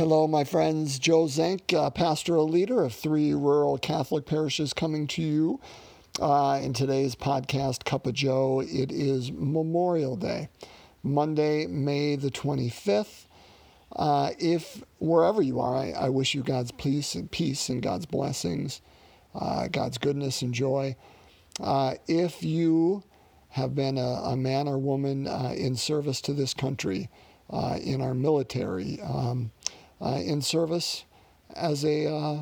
Hello, my friends. Joe Zenk, uh, pastoral leader of three rural Catholic parishes, coming to you uh, in today's podcast, Cup of Joe. It is Memorial Day, Monday, May the 25th. Uh, if wherever you are, I, I, wish you God's peace and peace and God's blessings, uh, God's goodness and joy. Uh, if you have been a, a man or woman uh, in service to this country, in our military, um, uh, in service as a, uh,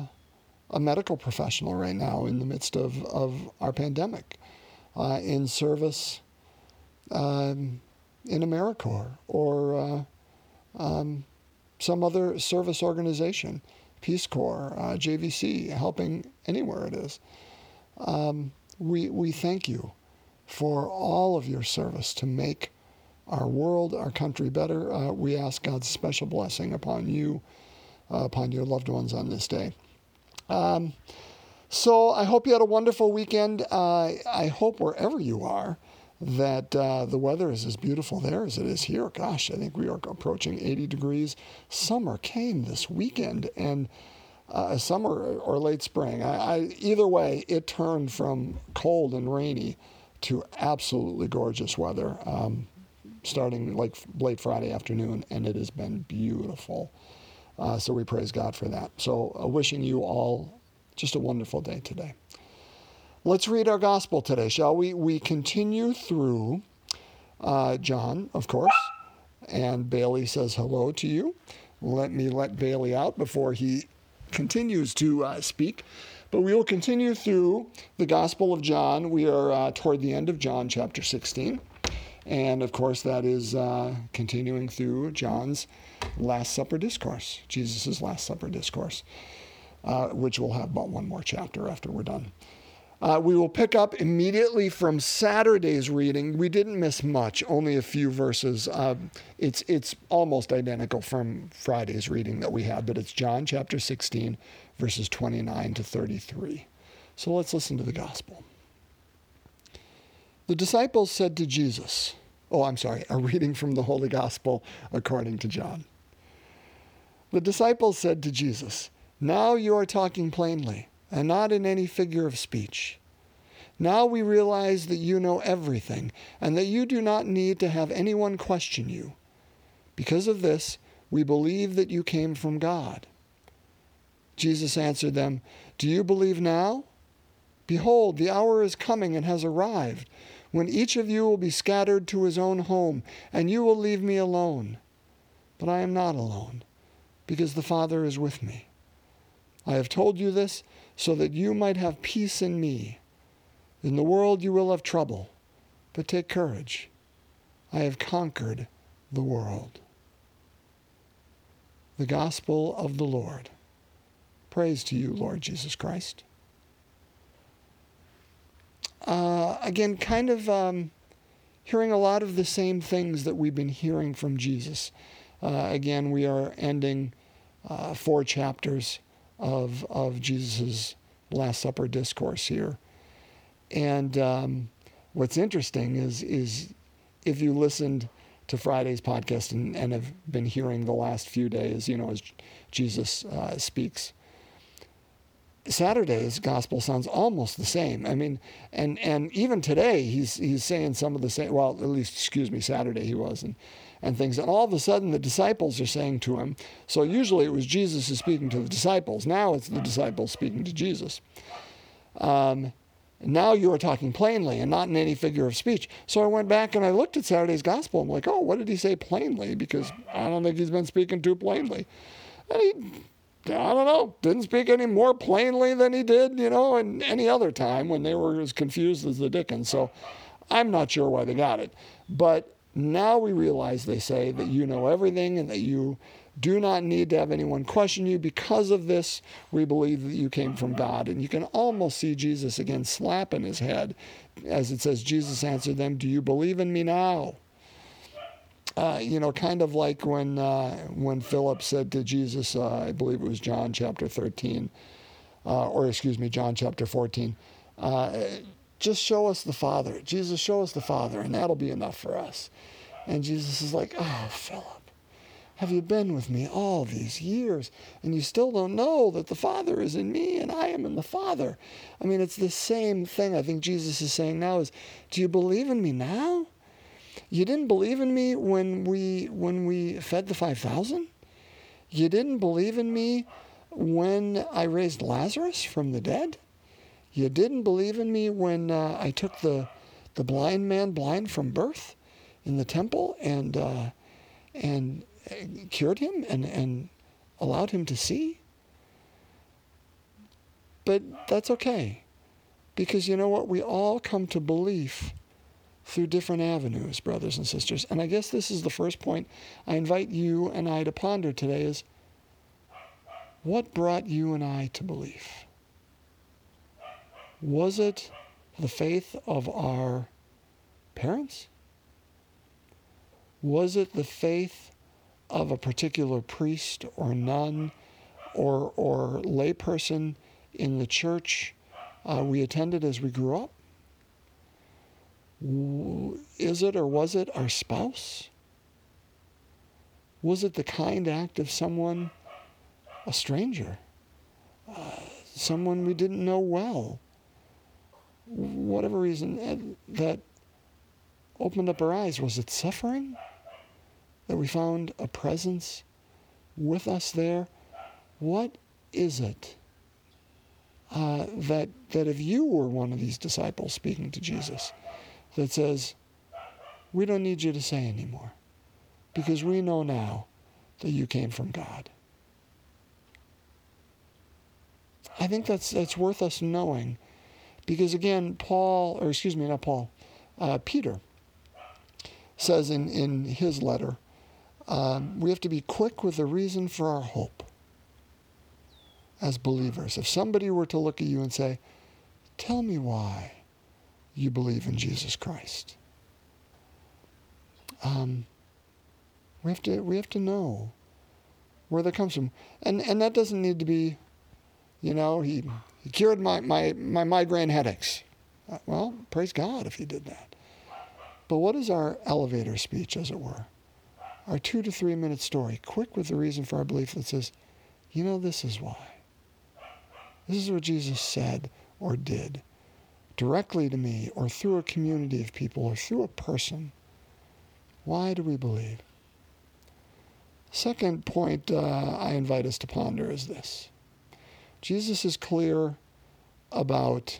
a medical professional right now in the midst of, of our pandemic, uh, in service um, in AmeriCorps or uh, um, some other service organization, Peace Corps, uh, JVC, helping anywhere it is. Um, we, we thank you for all of your service to make our world, our country better. Uh, we ask God's special blessing upon you, uh, upon your loved ones on this day. Um, so I hope you had a wonderful weekend. Uh, I hope wherever you are that uh, the weather is as beautiful there as it is here. Gosh, I think we are approaching 80 degrees. Summer came this weekend, and uh, summer or late spring. I, I, either way, it turned from cold and rainy to absolutely gorgeous weather. Um, starting like late Friday afternoon, and it has been beautiful. Uh, so we praise God for that. So uh, wishing you all just a wonderful day today. Let's read our gospel today, shall we? We continue through uh, John, of course, and Bailey says hello to you. Let me let Bailey out before he continues to uh, speak. But we will continue through the Gospel of John. We are uh, toward the end of John chapter 16. And of course, that is uh, continuing through John's Last Supper discourse, Jesus' Last Supper discourse, uh, which we'll have about one more chapter after we're done. Uh, we will pick up immediately from Saturday's reading. We didn't miss much, only a few verses. Uh, it's, it's almost identical from Friday's reading that we had, but it's John chapter 16, verses 29 to 33. So let's listen to the gospel. The disciples said to Jesus, Oh, I'm sorry, a reading from the Holy Gospel according to John. The disciples said to Jesus, Now you are talking plainly, and not in any figure of speech. Now we realize that you know everything, and that you do not need to have anyone question you. Because of this, we believe that you came from God. Jesus answered them, Do you believe now? Behold, the hour is coming and has arrived when each of you will be scattered to his own home, and you will leave me alone. But I am not alone, because the Father is with me. I have told you this so that you might have peace in me. In the world you will have trouble, but take courage. I have conquered the world. The Gospel of the Lord. Praise to you, Lord Jesus Christ uh, again, kind of um, hearing a lot of the same things that we've been hearing from Jesus. Uh, again, we are ending uh, four chapters of, of Jesus' Last Supper discourse here. And um, what's interesting is, is if you listened to Friday's podcast and, and have been hearing the last few days, you know, as Jesus uh, speaks, Saturday's gospel sounds almost the same. I mean, and and even today he's he's saying some of the same. Well, at least excuse me, Saturday he was and and things. And all of a sudden the disciples are saying to him. So usually it was Jesus is speaking to the disciples. Now it's the disciples speaking to Jesus. Um, now you are talking plainly and not in any figure of speech. So I went back and I looked at Saturday's gospel. I'm like, oh, what did he say plainly? Because I don't think he's been speaking too plainly. And he I don't know, didn't speak any more plainly than he did, you know, in any other time when they were as confused as the Dickens. So I'm not sure why they got it. But now we realize, they say, that you know everything and that you do not need to have anyone question you. Because of this, we believe that you came from God. And you can almost see Jesus again slapping his head as it says, Jesus answered them, Do you believe in me now? Uh, you know, kind of like when uh, when Philip said to Jesus, uh, I believe it was John chapter 13, uh, or excuse me, John chapter 14, uh, just show us the Father. Jesus, show us the Father, and that'll be enough for us. And Jesus is like, Oh, Philip, have you been with me all these years and you still don't know that the Father is in me and I am in the Father? I mean, it's the same thing I think Jesus is saying now is, do you believe in me now? You didn't believe in me when we when we fed the 5000? You didn't believe in me when I raised Lazarus from the dead? You didn't believe in me when uh, I took the the blind man blind from birth in the temple and uh, and cured him and, and allowed him to see. But that's okay. Because you know what? We all come to belief through different avenues, brothers and sisters. And I guess this is the first point I invite you and I to ponder today is what brought you and I to belief? Was it the faith of our parents? Was it the faith of a particular priest or nun or, or layperson in the church uh, we attended as we grew up? Is it or was it our spouse? Was it the kind act of someone, a stranger, uh, someone we didn't know well? Whatever reason uh, that opened up our eyes, was it suffering? that we found a presence with us there. What is it uh, that, that if you were one of these disciples speaking to Jesus, that says, We don't need you to say anymore because we know now that you came from God? I think that's, that's worth us knowing because, again, Paul, or excuse me, not Paul, uh, Peter says in, in his letter, um, we have to be quick with the reason for our hope as believers. If somebody were to look at you and say, Tell me why you believe in Jesus Christ, um, we, have to, we have to know where that comes from. And, and that doesn't need to be, you know, he, he cured my, my, my migraine headaches. Uh, well, praise God if he did that. But what is our elevator speech, as it were? our two to three minute story, quick with the reason for our belief that says, you know, this is why. This is what Jesus said or did directly to me or through a community of people or through a person. Why do we believe? Second point uh, I invite us to ponder is this Jesus is clear about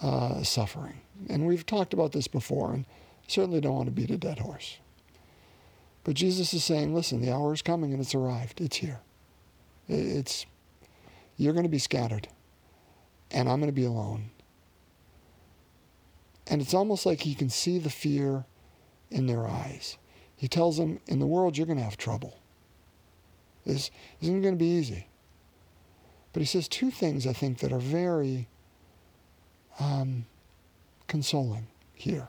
uh, suffering. And we've talked about this before, and certainly don't want to beat a dead horse. But Jesus is saying, listen, the hour is coming and it's arrived. It's here. It's, you're going to be scattered, and I'm going to be alone. And it's almost like he can see the fear in their eyes. He tells them, in the world, you're going to have trouble. This isn't going to be easy. But he says two things I think that are very um, consoling here.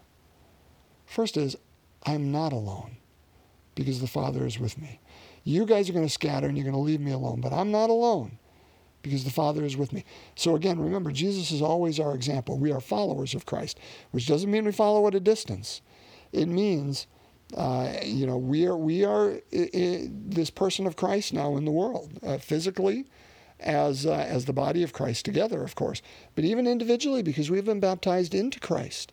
First is, I'm not alone because the Father is with me. You guys are going to scatter and you're going to leave me alone, but I'm not alone because the Father is with me. So again, remember, Jesus is always our example. We are followers of Christ, which doesn't mean we follow at a distance. It means, uh, you know, we are we are I- I- this person of Christ now in the world, uh, physically, as uh, as the body of Christ together, of course, but even individually because we've been baptized into Christ.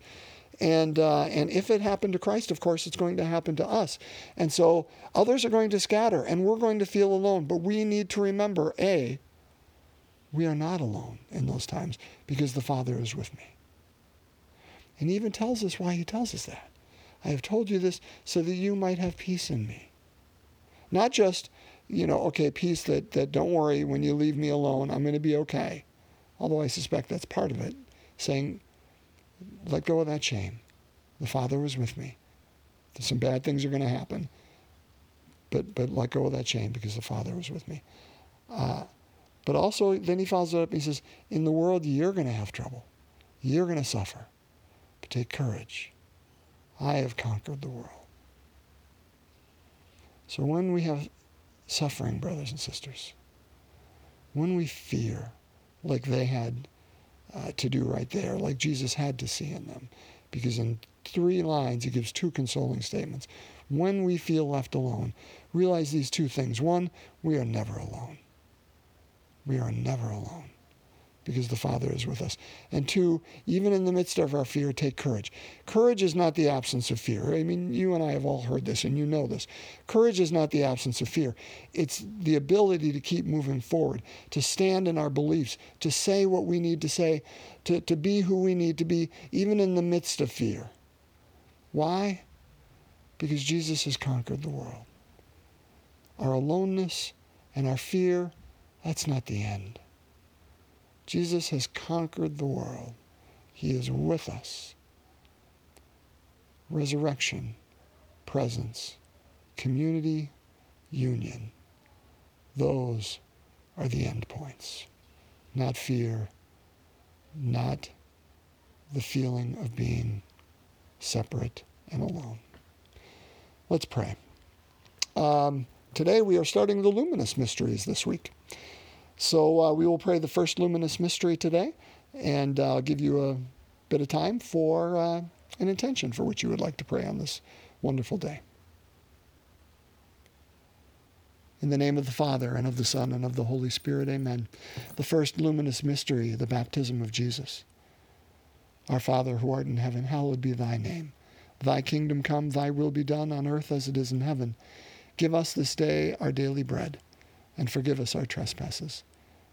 And, uh, and if it happened to Christ, of course, it's going to happen to us. And so others are going to scatter and we're going to feel alone. But we need to remember A, we are not alone in those times because the Father is with me. And he even tells us why he tells us that. I have told you this so that you might have peace in me. Not just, you know, okay, peace that, that don't worry, when you leave me alone, I'm going to be okay. Although I suspect that's part of it. Saying, let go of that shame. The Father was with me. Some bad things are going to happen, but but let go of that shame because the Father was with me. Uh, but also, then he follows it up. And he says, "In the world, you're going to have trouble. You're going to suffer, but take courage. I have conquered the world." So when we have suffering, brothers and sisters, when we fear, like they had uh, to do right there, like Jesus had to see in them. Because in three lines, he gives two consoling statements. when we feel left alone, realize these two things. One, we are never alone. We are never alone because the Father is with us. And two, even in the midst of our fear, take courage. Courage is not the absence of fear. I mean, you and I have all heard this and you know this. Courage is not the absence of fear, it's the ability to keep moving forward, to stand in our beliefs, to say what we need to say, to, to be who we need to be, even in the midst of fear. Why? Because Jesus has conquered the world. Our aloneness and our fear, that's not the end. Jesus has conquered the world. He is with us. Resurrection, presence, community, union. Those are the end points. Not fear, not the feeling of being separate and alone. Let's pray. Um, today we are starting the luminous mysteries this week. So uh, we will pray the first luminous mystery today, and I'll uh, give you a bit of time for uh, an intention for which you would like to pray on this wonderful day. In the name of the Father, and of the Son, and of the Holy Spirit, amen. The first luminous mystery, the baptism of Jesus. Our Father, who art in heaven, hallowed be thy name. Thy kingdom come, thy will be done on earth as it is in heaven. Give us this day our daily bread and forgive us our trespasses,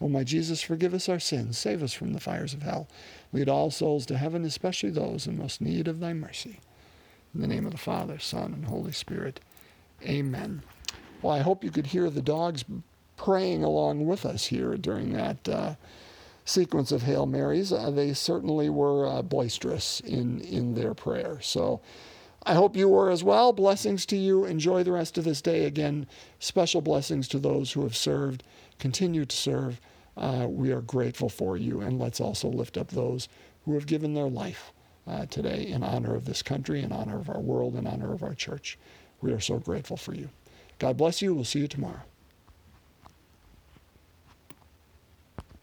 O my Jesus, forgive us our sins, save us from the fires of hell. Lead all souls to heaven, especially those in most need of thy mercy. In the name of the Father, Son, and Holy Spirit. Amen. Well, I hope you could hear the dogs praying along with us here during that uh, sequence of Hail Marys. Uh, they certainly were uh, boisterous in, in their prayer. So I hope you were as well. Blessings to you. Enjoy the rest of this day. Again, special blessings to those who have served, continue to serve uh, we are grateful for you. And let's also lift up those who have given their life uh, today in honor of this country, in honor of our world, in honor of our church. We are so grateful for you. God bless you. We'll see you tomorrow.